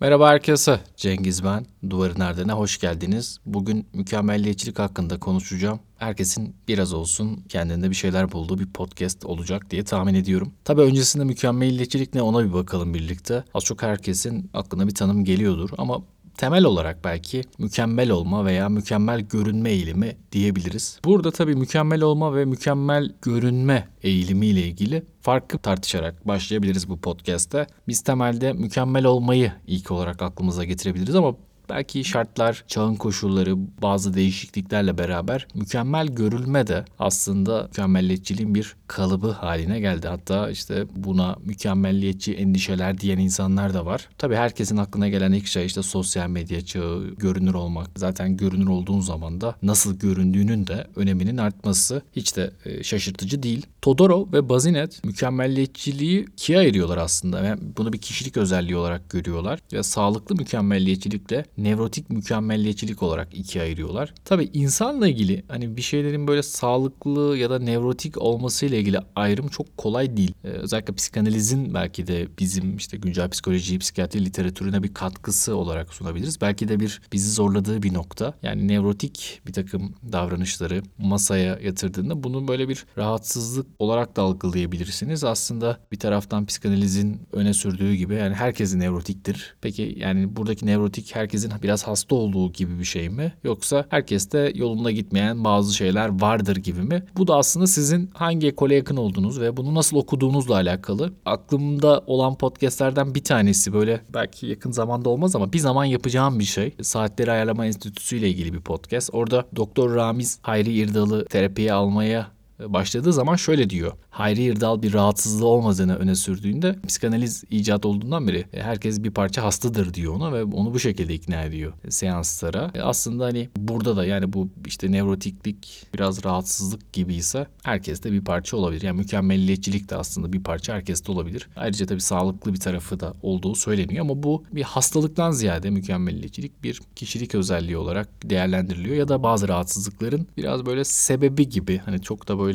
Merhaba herkese. Cengiz ben. Duvarın Erdene hoş geldiniz. Bugün mükemmelliyetçilik hakkında konuşacağım. Herkesin biraz olsun kendinde bir şeyler bulduğu bir podcast olacak diye tahmin ediyorum. Tabii öncesinde mükemmelliyetçilik ne ona bir bakalım birlikte. Az çok herkesin aklına bir tanım geliyordur ama temel olarak belki mükemmel olma veya mükemmel görünme eğilimi diyebiliriz. Burada tabii mükemmel olma ve mükemmel görünme eğilimi ile ilgili farkı tartışarak başlayabiliriz bu podcast'te. Biz temelde mükemmel olmayı ilk olarak aklımıza getirebiliriz ama Belki şartlar, çağın koşulları, bazı değişikliklerle beraber mükemmel görülme de aslında mükemmelliyetçiliğin bir kalıbı haline geldi. Hatta işte buna mükemmelliyetçi endişeler diyen insanlar da var. Tabii herkesin aklına gelen ilk şey işte sosyal medya çağı, görünür olmak. Zaten görünür olduğun zaman da nasıl göründüğünün de öneminin artması hiç de e, şaşırtıcı değil. Todorov ve Bazinet mükemmelliyetçiliği ikiye ayırıyorlar aslında. Yani bunu bir kişilik özelliği olarak görüyorlar ve sağlıklı mükemmelliyetçilikle nevrotik mükemmelliyetçilik olarak ikiye ayırıyorlar. Tabii insanla ilgili hani bir şeylerin böyle sağlıklı ya da nevrotik olmasıyla ilgili ayrım çok kolay değil. Ee, özellikle psikanalizin belki de bizim işte güncel psikoloji, psikiyatri literatürüne bir katkısı olarak sunabiliriz. Belki de bir bizi zorladığı bir nokta. Yani nevrotik bir takım davranışları masaya yatırdığında bunu böyle bir rahatsızlık olarak da algılayabilirsiniz. Aslında bir taraftan psikanalizin öne sürdüğü gibi yani herkes nevrotiktir. Peki yani buradaki nevrotik herkesin herkesin biraz hasta olduğu gibi bir şey mi? Yoksa herkeste yolunda gitmeyen bazı şeyler vardır gibi mi? Bu da aslında sizin hangi ekole yakın olduğunuz ve bunu nasıl okuduğunuzla alakalı. Aklımda olan podcastlerden bir tanesi böyle belki yakın zamanda olmaz ama bir zaman yapacağım bir şey. Saatleri Ayarlama Enstitüsü ile ilgili bir podcast. Orada Doktor Ramiz Hayri İrdal'ı terapiye almaya başladığı zaman şöyle diyor. Hayri İrdal bir rahatsızlığı olmadığını öne sürdüğünde psikanaliz icat olduğundan beri e, herkes bir parça hastadır diyor ona ve onu bu şekilde ikna ediyor seanslara. E, aslında hani burada da yani bu işte nevrotiklik biraz rahatsızlık gibi ise herkes de bir parça olabilir. Yani mükemmelliyetçilik de aslında bir parça herkeste olabilir. Ayrıca tabii sağlıklı bir tarafı da olduğu söyleniyor ama bu bir hastalıktan ziyade mükemmelliyetçilik bir kişilik özelliği olarak değerlendiriliyor ya da bazı rahatsızlıkların biraz böyle sebebi gibi hani çok da böyle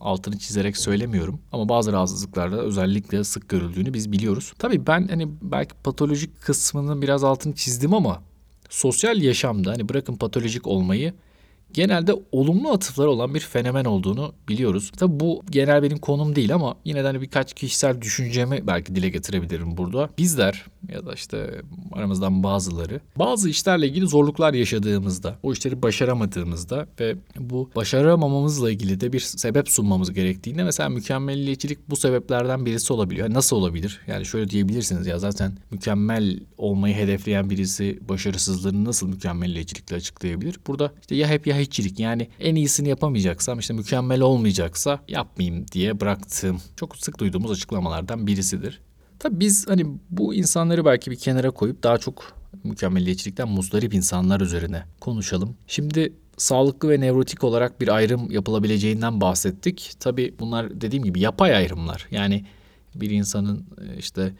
altını çizerek söylemiyorum. Ama bazı rahatsızlıklarda özellikle sık görüldüğünü biz biliyoruz. Tabii ben hani belki patolojik kısmını biraz altını çizdim ama sosyal yaşamda hani bırakın patolojik olmayı genelde olumlu atıfları olan bir fenomen olduğunu biliyoruz. Tabi bu genel benim konum değil ama yine de hani birkaç kişisel düşüncemi belki dile getirebilirim burada. Bizler ya da işte aramızdan bazıları bazı işlerle ilgili zorluklar yaşadığımızda, o işleri başaramadığımızda ve bu başaramamamızla ilgili de bir sebep sunmamız gerektiğinde mesela mükemmelliyetçilik bu sebeplerden birisi olabiliyor. nasıl olabilir? Yani şöyle diyebilirsiniz ya zaten mükemmel olmayı hedefleyen birisi başarısızlığını nasıl mükemmelliyetçilikle açıklayabilir? Burada işte ya hep ya hiççilik yani en iyisini yapamayacaksam işte mükemmel olmayacaksa yapmayayım diye bıraktığım çok sık duyduğumuz açıklamalardan birisidir. Tabii biz hani bu insanları belki bir kenara koyup daha çok mükemmelliyetçilikten muzdarip insanlar üzerine konuşalım. Şimdi sağlıklı ve nevrotik olarak bir ayrım yapılabileceğinden bahsettik. Tabii bunlar dediğim gibi yapay ayrımlar. Yani bir insanın e, işte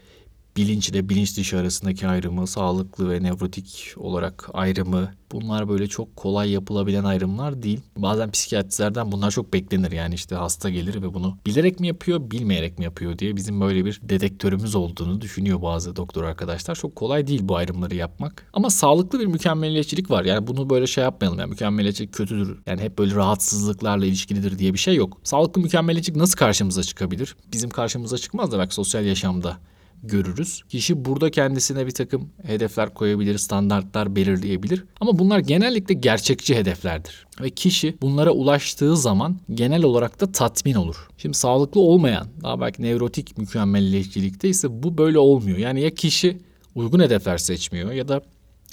bilinç ile bilinç dışı arasındaki ayrımı, sağlıklı ve nevrotik olarak ayrımı bunlar böyle çok kolay yapılabilen ayrımlar değil. Bazen psikiyatristlerden bunlar çok beklenir. Yani işte hasta gelir ve bunu bilerek mi yapıyor, bilmeyerek mi yapıyor diye bizim böyle bir dedektörümüz olduğunu düşünüyor bazı doktor arkadaşlar. Çok kolay değil bu ayrımları yapmak. Ama sağlıklı bir mükemmeliyetçilik var. Yani bunu böyle şey yapmayalım. Yani mükemmeliyetçilik kötüdür. Yani hep böyle rahatsızlıklarla ilişkilidir diye bir şey yok. Sağlıklı mükemmeliyetçilik nasıl karşımıza çıkabilir? Bizim karşımıza çıkmaz da belki sosyal yaşamda görürüz. Kişi burada kendisine bir takım hedefler koyabilir, standartlar belirleyebilir. Ama bunlar genellikle gerçekçi hedeflerdir. Ve kişi bunlara ulaştığı zaman genel olarak da tatmin olur. Şimdi sağlıklı olmayan, daha belki nevrotik mükemmelliyetçilikte ise bu böyle olmuyor. Yani ya kişi uygun hedefler seçmiyor ya da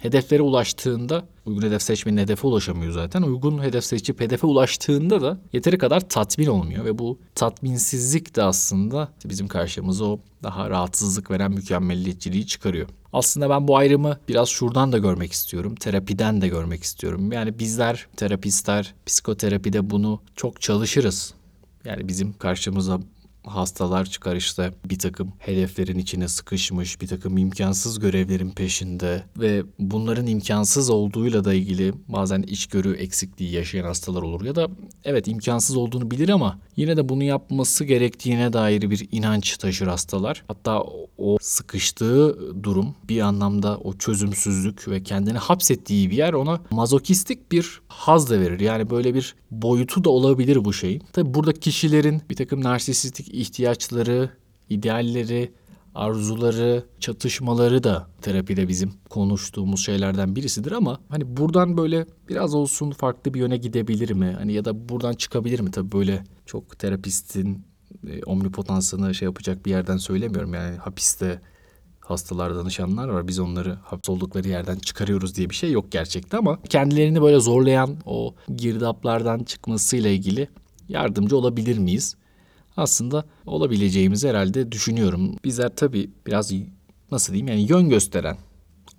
hedeflere ulaştığında uygun hedef seçmenin hedefe ulaşamıyor zaten. Uygun hedef seçip hedefe ulaştığında da yeteri kadar tatmin olmuyor ve bu tatminsizlik de aslında bizim karşımıza o daha rahatsızlık veren mükemmelliyetçiliği çıkarıyor. Aslında ben bu ayrımı biraz şuradan da görmek istiyorum. Terapiden de görmek istiyorum. Yani bizler terapistler psikoterapide bunu çok çalışırız. Yani bizim karşımıza hastalar çıkar işte bir takım hedeflerin içine sıkışmış, bir takım imkansız görevlerin peşinde ve bunların imkansız olduğuyla da ilgili bazen içgörü eksikliği yaşayan hastalar olur ya da evet imkansız olduğunu bilir ama yine de bunu yapması gerektiğine dair bir inanç taşır hastalar. Hatta o sıkıştığı durum bir anlamda o çözümsüzlük ve kendini hapsettiği bir yer ona mazokistik bir haz da verir. Yani böyle bir boyutu da olabilir bu şeyin. Tabi burada kişilerin bir takım narsisistik ihtiyaçları, idealleri, arzuları, çatışmaları da terapide bizim konuştuğumuz şeylerden birisidir ama hani buradan böyle biraz olsun farklı bir yöne gidebilir mi? Hani ya da buradan çıkabilir mi? Tabii böyle çok terapistin e, omnipotansını şey yapacak bir yerden söylemiyorum. Yani hapiste hastalar, danışanlar var. Biz onları hapsoldukları yerden çıkarıyoruz diye bir şey yok gerçekten ama kendilerini böyle zorlayan o girdaplardan çıkmasıyla ilgili yardımcı olabilir miyiz? Aslında olabileceğimizi herhalde düşünüyorum. Bizler tabii biraz nasıl diyeyim yani yön gösteren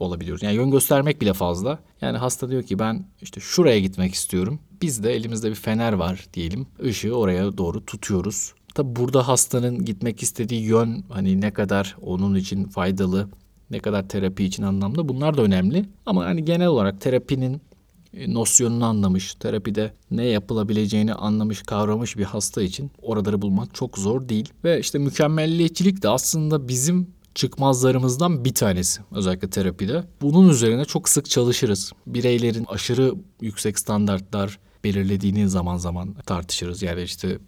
olabiliyoruz. Yani yön göstermek bile fazla. Yani hasta diyor ki ben işte şuraya gitmek istiyorum. Biz de elimizde bir fener var diyelim. Işığı oraya doğru tutuyoruz. Tabi burada hastanın gitmek istediği yön hani ne kadar onun için faydalı, ne kadar terapi için anlamlı bunlar da önemli. Ama hani genel olarak terapinin nosyonunu anlamış, terapide ne yapılabileceğini anlamış, kavramış bir hasta için oraları bulmak çok zor değil. Ve işte mükemmelliyetçilik de aslında bizim çıkmazlarımızdan bir tanesi özellikle terapide. Bunun üzerine çok sık çalışırız. Bireylerin aşırı yüksek standartlar belirlediğini zaman zaman tartışırız. Yani işte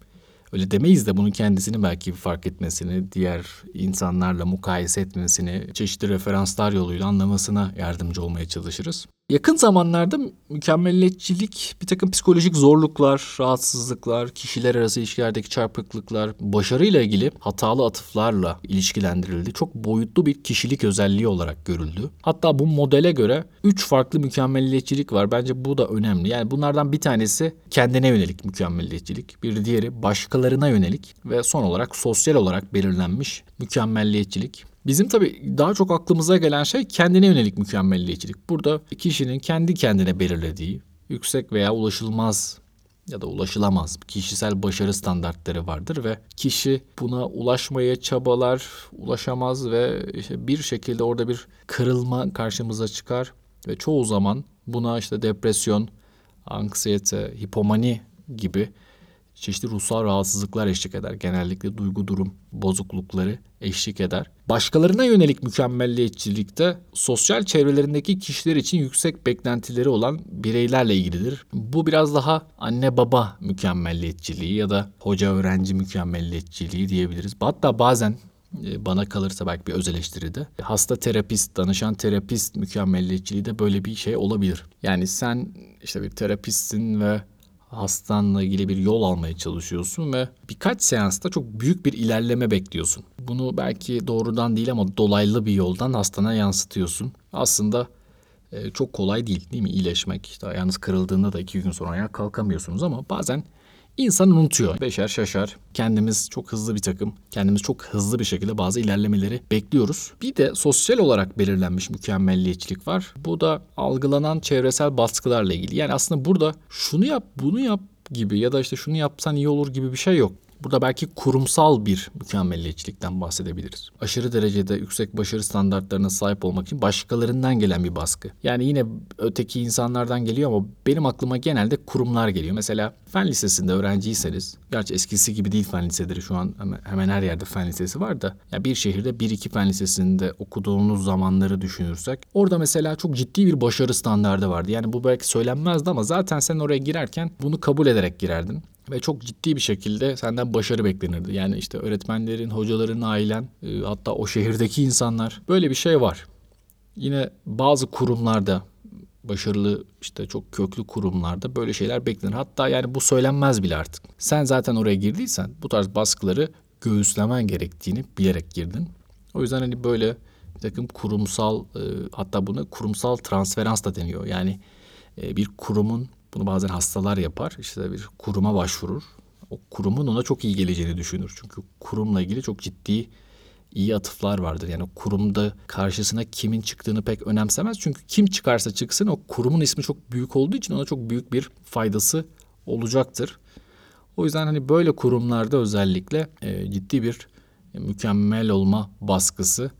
öyle demeyiz de bunun kendisini belki fark etmesini, diğer insanlarla mukayese etmesini, çeşitli referanslar yoluyla anlamasına yardımcı olmaya çalışırız. Yakın zamanlarda mükemmelliyetçilik bir takım psikolojik zorluklar, rahatsızlıklar, kişiler arası ilişkilerdeki çarpıklıklar, başarıyla ilgili hatalı atıflarla ilişkilendirildi. Çok boyutlu bir kişilik özelliği olarak görüldü. Hatta bu modele göre üç farklı mükemmelliyetçilik var. Bence bu da önemli. Yani bunlardan bir tanesi kendine yönelik mükemmelliyetçilik, bir diğeri başkalarına yönelik ve son olarak sosyal olarak belirlenmiş mükemmelliyetçilik. Bizim tabii daha çok aklımıza gelen şey kendine yönelik mükemmelliyetçilik. Burada kişinin kendi kendine belirlediği yüksek veya ulaşılmaz ya da ulaşılamaz kişisel başarı standartları vardır ve kişi buna ulaşmaya çabalar, ulaşamaz ve işte bir şekilde orada bir kırılma karşımıza çıkar ve çoğu zaman buna işte depresyon, anksiyete, hipomani gibi çeşitli ruhsal rahatsızlıklar eşlik eder. Genellikle duygu durum bozuklukları eşlik eder. Başkalarına yönelik mükemmelliyetçilikte sosyal çevrelerindeki kişiler için yüksek beklentileri olan bireylerle ilgilidir. Bu biraz daha anne baba mükemmelliyetçiliği ya da hoca öğrenci mükemmelliyetçiliği diyebiliriz. Hatta bazen e, bana kalırsa belki bir öz eleştiride hasta terapist, danışan terapist mükemmelliyetçiliği de böyle bir şey olabilir. Yani sen işte bir terapistsin ve hastanla ilgili bir yol almaya çalışıyorsun ve birkaç seansta çok büyük bir ilerleme bekliyorsun. Bunu belki doğrudan değil ama dolaylı bir yoldan hastana yansıtıyorsun. Aslında e, çok kolay değil değil mi iyileşmek? Ayağınız kırıldığında da iki gün sonra ayağa kalkamıyorsunuz ama bazen İnsan unutuyor. Beşer şaşar. Kendimiz çok hızlı bir takım. Kendimiz çok hızlı bir şekilde bazı ilerlemeleri bekliyoruz. Bir de sosyal olarak belirlenmiş mükemmelliyetçilik var. Bu da algılanan çevresel baskılarla ilgili. Yani aslında burada şunu yap, bunu yap gibi ya da işte şunu yapsan iyi olur gibi bir şey yok. Burada belki kurumsal bir mükemmelliyetçilikten bahsedebiliriz. Aşırı derecede yüksek başarı standartlarına sahip olmak için başkalarından gelen bir baskı. Yani yine öteki insanlardan geliyor ama benim aklıma genelde kurumlar geliyor. Mesela fen lisesinde öğrenciyseniz, gerçi eskisi gibi değil fen liseleri şu an hemen her yerde fen lisesi var da ya bir şehirde bir iki fen lisesinde okuduğunuz zamanları düşünürsek orada mesela çok ciddi bir başarı standardı vardı. Yani bu belki söylenmezdi ama zaten sen oraya girerken bunu kabul ederek girerdin ve çok ciddi bir şekilde senden başarı beklenirdi. Yani işte öğretmenlerin, hocaların, ailen, e, hatta o şehirdeki insanlar böyle bir şey var. Yine bazı kurumlarda başarılı işte çok köklü kurumlarda böyle şeyler beklenir. Hatta yani bu söylenmez bile artık. Sen zaten oraya girdiysen bu tarz baskıları göğüslemen gerektiğini bilerek girdin. O yüzden hani böyle bir takım kurumsal e, hatta buna kurumsal transferans da deniyor. Yani e, bir kurumun bunu bazen hastalar yapar. İşte bir kuruma başvurur. O kurumun ona çok iyi geleceğini düşünür. Çünkü kurumla ilgili çok ciddi iyi atıflar vardır. Yani kurumda karşısına kimin çıktığını pek önemsemez. Çünkü kim çıkarsa çıksın o kurumun ismi çok büyük olduğu için ona çok büyük bir faydası olacaktır. O yüzden hani böyle kurumlarda özellikle e, ciddi bir mükemmel olma baskısı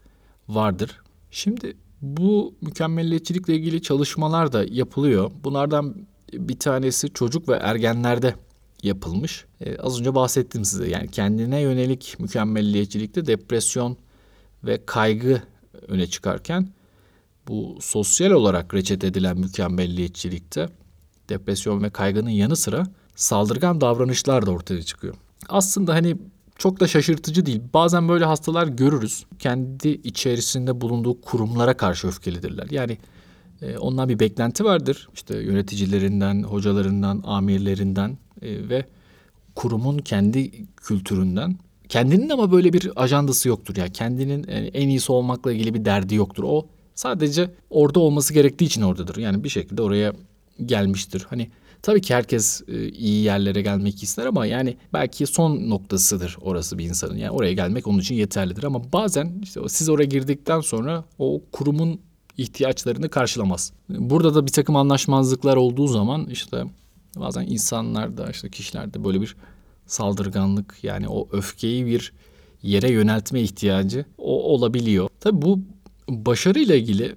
vardır. Şimdi bu mükemmelliyetçilikle ilgili çalışmalar da yapılıyor. Bunlardan bir tanesi çocuk ve ergenlerde yapılmış. Ee, az önce bahsettim size. Yani kendine yönelik mükemmelliyetçilikte depresyon ve kaygı öne çıkarken bu sosyal olarak reçete edilen mükemmelliyetçilikte depresyon ve kaygının yanı sıra saldırgan davranışlar da ortaya çıkıyor. Aslında hani çok da şaşırtıcı değil. Bazen böyle hastalar görürüz. Kendi içerisinde bulunduğu kurumlara karşı öfkelidirler. Yani e, ondan bir beklenti vardır. İşte yöneticilerinden, hocalarından, amirlerinden e, ve kurumun kendi kültüründen. Kendinin ama böyle bir ajandası yoktur. Yani kendinin e, en iyisi olmakla ilgili bir derdi yoktur. O sadece orada olması gerektiği için oradadır. Yani bir şekilde oraya gelmiştir. Hani tabii ki herkes e, iyi yerlere gelmek ister ama yani belki son noktasıdır orası bir insanın. Yani oraya gelmek onun için yeterlidir ama bazen işte siz oraya girdikten sonra o kurumun ihtiyaçlarını karşılamaz. Burada da bir takım anlaşmazlıklar olduğu zaman işte bazen insanlarda işte kişilerde böyle bir saldırganlık yani o öfkeyi bir yere yöneltme ihtiyacı o olabiliyor. Tabii bu başarıyla ilgili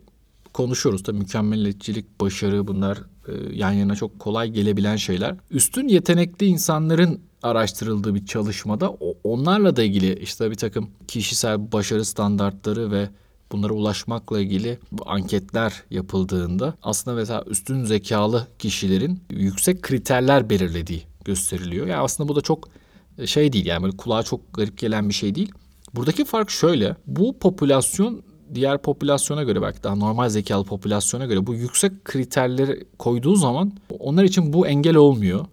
konuşuyoruz. Tabii mükemmeliyetçilik, başarı bunlar e, yan yana çok kolay gelebilen şeyler. Üstün yetenekli insanların araştırıldığı bir çalışmada onlarla da ilgili işte bir takım kişisel başarı standartları ve bunlara ulaşmakla ilgili anketler yapıldığında aslında mesela üstün zekalı kişilerin yüksek kriterler belirlediği gösteriliyor. Yani aslında bu da çok e, şey değil yani böyle kulağa çok garip gelen bir şey değil. Buradaki fark şöyle. Bu popülasyon diğer popülasyona göre belki daha normal zekalı popülasyona göre bu yüksek kriterleri koyduğu zaman onlar için bu engel olmuyor.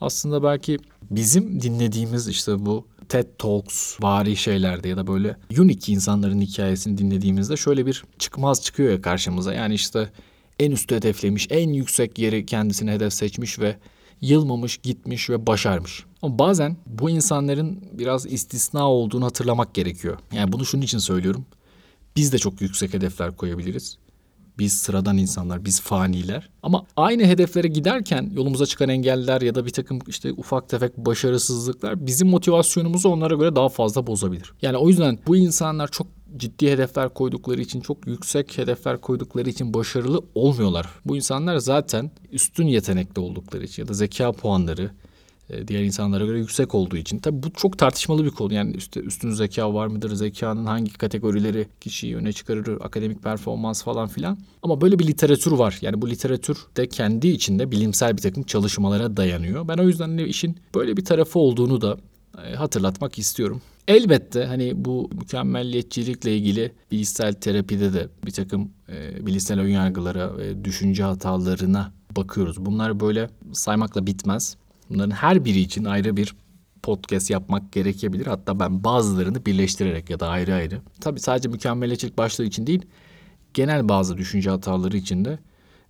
Aslında belki bizim dinlediğimiz işte bu TED Talks vari şeylerde ya da böyle unique insanların hikayesini dinlediğimizde şöyle bir çıkmaz çıkıyor ya karşımıza. Yani işte en üstü hedeflemiş, en yüksek yeri kendisine hedef seçmiş ve yılmamış, gitmiş ve başarmış. Ama bazen bu insanların biraz istisna olduğunu hatırlamak gerekiyor. Yani bunu şunun için söylüyorum. Biz de çok yüksek hedefler koyabiliriz. Biz sıradan insanlar, biz faniler. Ama aynı hedeflere giderken yolumuza çıkan engeller ya da bir takım işte ufak tefek başarısızlıklar bizim motivasyonumuzu onlara göre daha fazla bozabilir. Yani o yüzden bu insanlar çok ciddi hedefler koydukları için, çok yüksek hedefler koydukları için başarılı olmuyorlar. Bu insanlar zaten üstün yetenekli oldukları için ya da zeka puanları, diğer insanlara göre yüksek olduğu için. Tabii bu çok tartışmalı bir konu. Yani işte üstün zeka var mıdır? Zekanın hangi kategorileri kişiyi öne çıkarır? Akademik performans falan filan. Ama böyle bir literatür var. Yani bu literatür de kendi içinde bilimsel bir takım çalışmalara dayanıyor. Ben o yüzden de işin böyle bir tarafı olduğunu da e, hatırlatmak istiyorum. Elbette hani bu mükemmelliyetçilikle ilgili bilişsel terapide de bir takım e, bilişsel önyargılara ve düşünce hatalarına bakıyoruz. Bunlar böyle saymakla bitmez. Bunların her biri için ayrı bir podcast yapmak gerekebilir. Hatta ben bazılarını birleştirerek ya da ayrı ayrı. Tabii sadece mükemmeliyetçilik başlığı için değil, genel bazı düşünce hataları için de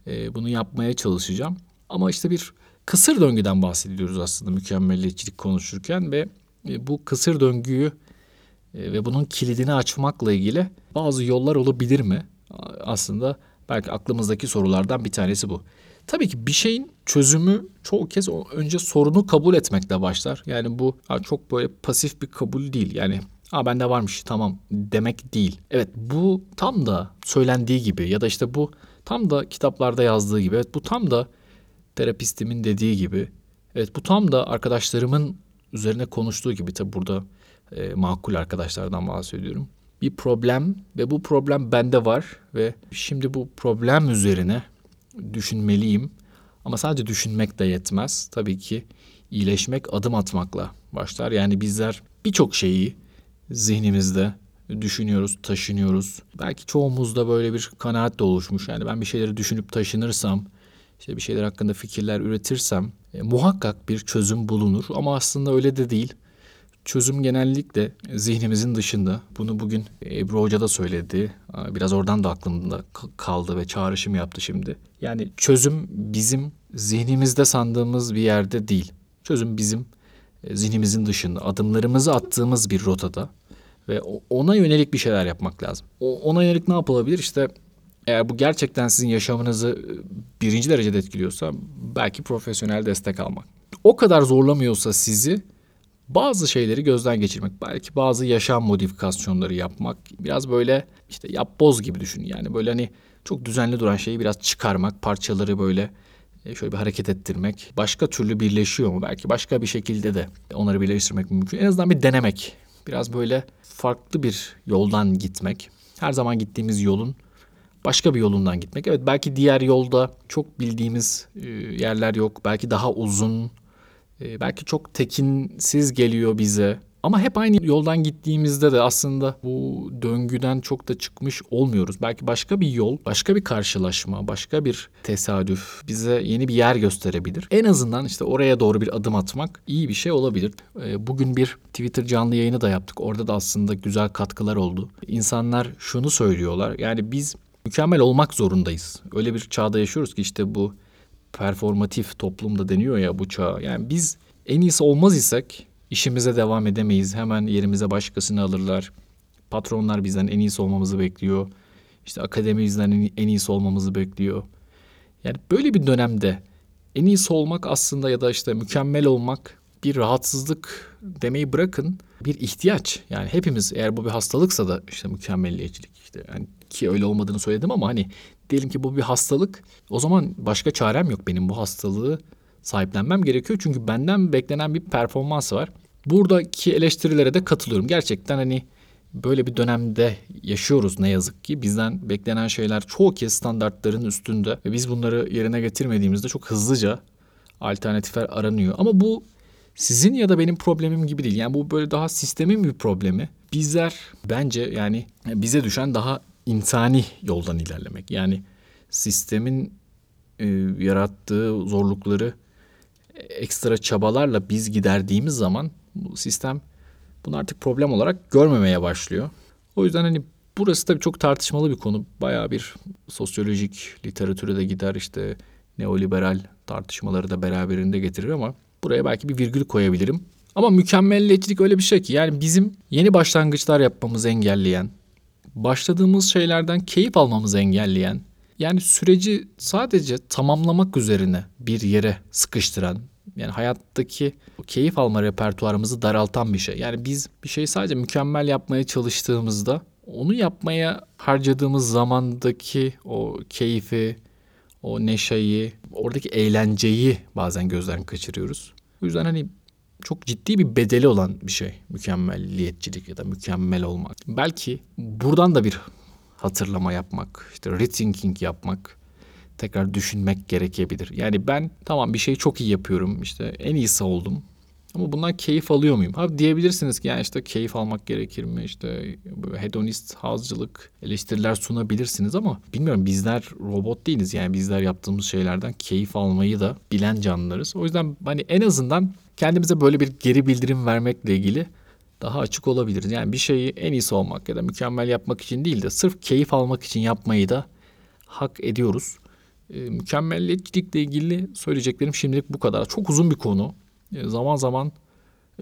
e, bunu yapmaya çalışacağım. Ama işte bir kısır döngüden bahsediyoruz aslında mükemmeliyetçilik konuşurken ve e, bu kısır döngüyü e, ve bunun kilidini açmakla ilgili bazı yollar olabilir mi? Aslında belki aklımızdaki sorulardan bir tanesi bu. Tabii ki bir şeyin çözümü çoğu kez önce sorunu kabul etmekle başlar. Yani bu çok böyle pasif bir kabul değil. Yani Aa bende varmış tamam demek değil. Evet bu tam da söylendiği gibi ya da işte bu tam da kitaplarda yazdığı gibi. Evet bu tam da terapistimin dediği gibi. Evet bu tam da arkadaşlarımın üzerine konuştuğu gibi. Tabi burada e, makul arkadaşlardan bahsediyorum. Bir problem ve bu problem bende var ve şimdi bu problem üzerine düşünmeliyim. Ama sadece düşünmek de yetmez. Tabii ki iyileşmek adım atmakla başlar. Yani bizler birçok şeyi zihnimizde düşünüyoruz, taşınıyoruz. Belki çoğumuzda böyle bir kanaat de oluşmuş. Yani ben bir şeyleri düşünüp taşınırsam, işte bir şeyler hakkında fikirler üretirsem e, muhakkak bir çözüm bulunur. Ama aslında öyle de değil. Çözüm genellikle zihnimizin dışında. Bunu bugün Ebru Hoca da söyledi. Biraz oradan da aklımda kaldı ve çağrışım yaptı şimdi. Yani çözüm bizim zihnimizde sandığımız bir yerde değil. Çözüm bizim e, zihnimizin dışında adımlarımızı attığımız bir rotada ve ona yönelik bir şeyler yapmak lazım. Ona yönelik ne yapılabilir? İşte eğer bu gerçekten sizin yaşamınızı e, birinci derecede etkiliyorsa belki profesyonel destek almak. o kadar zorlamıyorsa sizi bazı şeyleri gözden geçirmek, belki bazı yaşam modifikasyonları yapmak, biraz böyle işte yap boz gibi düşün. Yani böyle hani çok düzenli duran şeyi biraz çıkarmak, parçaları böyle e, şöyle bir hareket ettirmek. Başka türlü birleşiyor mu? Belki başka bir şekilde de onları birleştirmek mümkün. En azından bir denemek. Biraz böyle farklı bir yoldan gitmek. Her zaman gittiğimiz yolun başka bir yolundan gitmek. Evet belki diğer yolda çok bildiğimiz e, yerler yok. Belki daha uzun, e, belki çok tekinsiz geliyor bize. Ama hep aynı yoldan gittiğimizde de aslında bu döngüden çok da çıkmış olmuyoruz. Belki başka bir yol, başka bir karşılaşma, başka bir tesadüf bize yeni bir yer gösterebilir. En azından işte oraya doğru bir adım atmak iyi bir şey olabilir. E, bugün bir Twitter canlı yayını da yaptık. Orada da aslında güzel katkılar oldu. İnsanlar şunu söylüyorlar. Yani biz mükemmel olmak zorundayız. Öyle bir çağda yaşıyoruz ki işte bu performatif toplumda deniyor ya bu çağ. Yani biz en iyisi olmaz isek işimize devam edemeyiz. Hemen yerimize başkasını alırlar. Patronlar bizden en iyisi olmamızı bekliyor. İşte akademi bizden en iyisi olmamızı bekliyor. Yani böyle bir dönemde en iyisi olmak aslında ya da işte mükemmel olmak bir rahatsızlık demeyi bırakın bir ihtiyaç. Yani hepimiz eğer bu bir hastalıksa da işte mükemmelliyetçilik işte yani ki öyle olmadığını söyledim ama hani diyelim ki bu bir hastalık o zaman başka çarem yok benim bu hastalığı sahiplenmem gerekiyor. Çünkü benden beklenen bir performans var. Buradaki eleştirilere de katılıyorum. Gerçekten hani böyle bir dönemde yaşıyoruz ne yazık ki. Bizden beklenen şeyler çoğu kez standartların üstünde ve biz bunları yerine getirmediğimizde çok hızlıca alternatifler aranıyor. Ama bu sizin ya da benim problemim gibi değil. Yani bu böyle daha sistemin bir problemi. Bizler bence yani bize düşen daha insani yoldan ilerlemek. Yani sistemin e, yarattığı zorlukları ekstra çabalarla biz giderdiğimiz zaman bu sistem bunu artık problem olarak görmemeye başlıyor. O yüzden hani burası tabii çok tartışmalı bir konu. Bayağı bir sosyolojik literatüre de gider işte neoliberal tartışmaları da beraberinde getirir ama buraya belki bir virgül koyabilirim. Ama mükemmelliyetçilik öyle bir şey ki yani bizim yeni başlangıçlar yapmamızı engelleyen, başladığımız şeylerden keyif almamızı engelleyen, yani süreci sadece tamamlamak üzerine bir yere sıkıştıran, yani hayattaki keyif alma repertuarımızı daraltan bir şey. Yani biz bir şeyi sadece mükemmel yapmaya çalıştığımızda onu yapmaya harcadığımız zamandaki o keyfi, o neşeyi, oradaki eğlenceyi bazen gözden kaçırıyoruz. O yüzden hani çok ciddi bir bedeli olan bir şey mükemmelliyetçilik ya da mükemmel olmak. Belki buradan da bir hatırlama yapmak, işte rethinking yapmak, tekrar düşünmek gerekebilir. Yani ben tamam bir şeyi çok iyi yapıyorum, işte en iyisi oldum. Ama bundan keyif alıyor muyum? Ha diyebilirsiniz ki yani işte keyif almak gerekir mi? İşte hedonist hazcılık eleştiriler sunabilirsiniz ama bilmiyorum bizler robot değiliz. Yani bizler yaptığımız şeylerden keyif almayı da bilen canlılarız. O yüzden hani en azından kendimize böyle bir geri bildirim vermekle ilgili daha açık olabiliriz. Yani bir şeyi en iyisi olmak ya da mükemmel yapmak için değil de sırf keyif almak için yapmayı da hak ediyoruz. E, mükemmelliyetçilikle ilgili söyleyeceklerim şimdilik bu kadar. Çok uzun bir konu. E, zaman zaman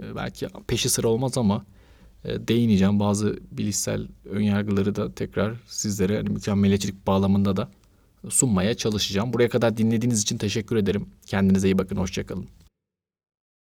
e, belki peşi sıra olmaz ama e, değineceğim. Bazı bilişsel önyargıları da tekrar sizlere hani mükemmelliyetçilik bağlamında da sunmaya çalışacağım. Buraya kadar dinlediğiniz için teşekkür ederim. Kendinize iyi bakın. Hoşçakalın.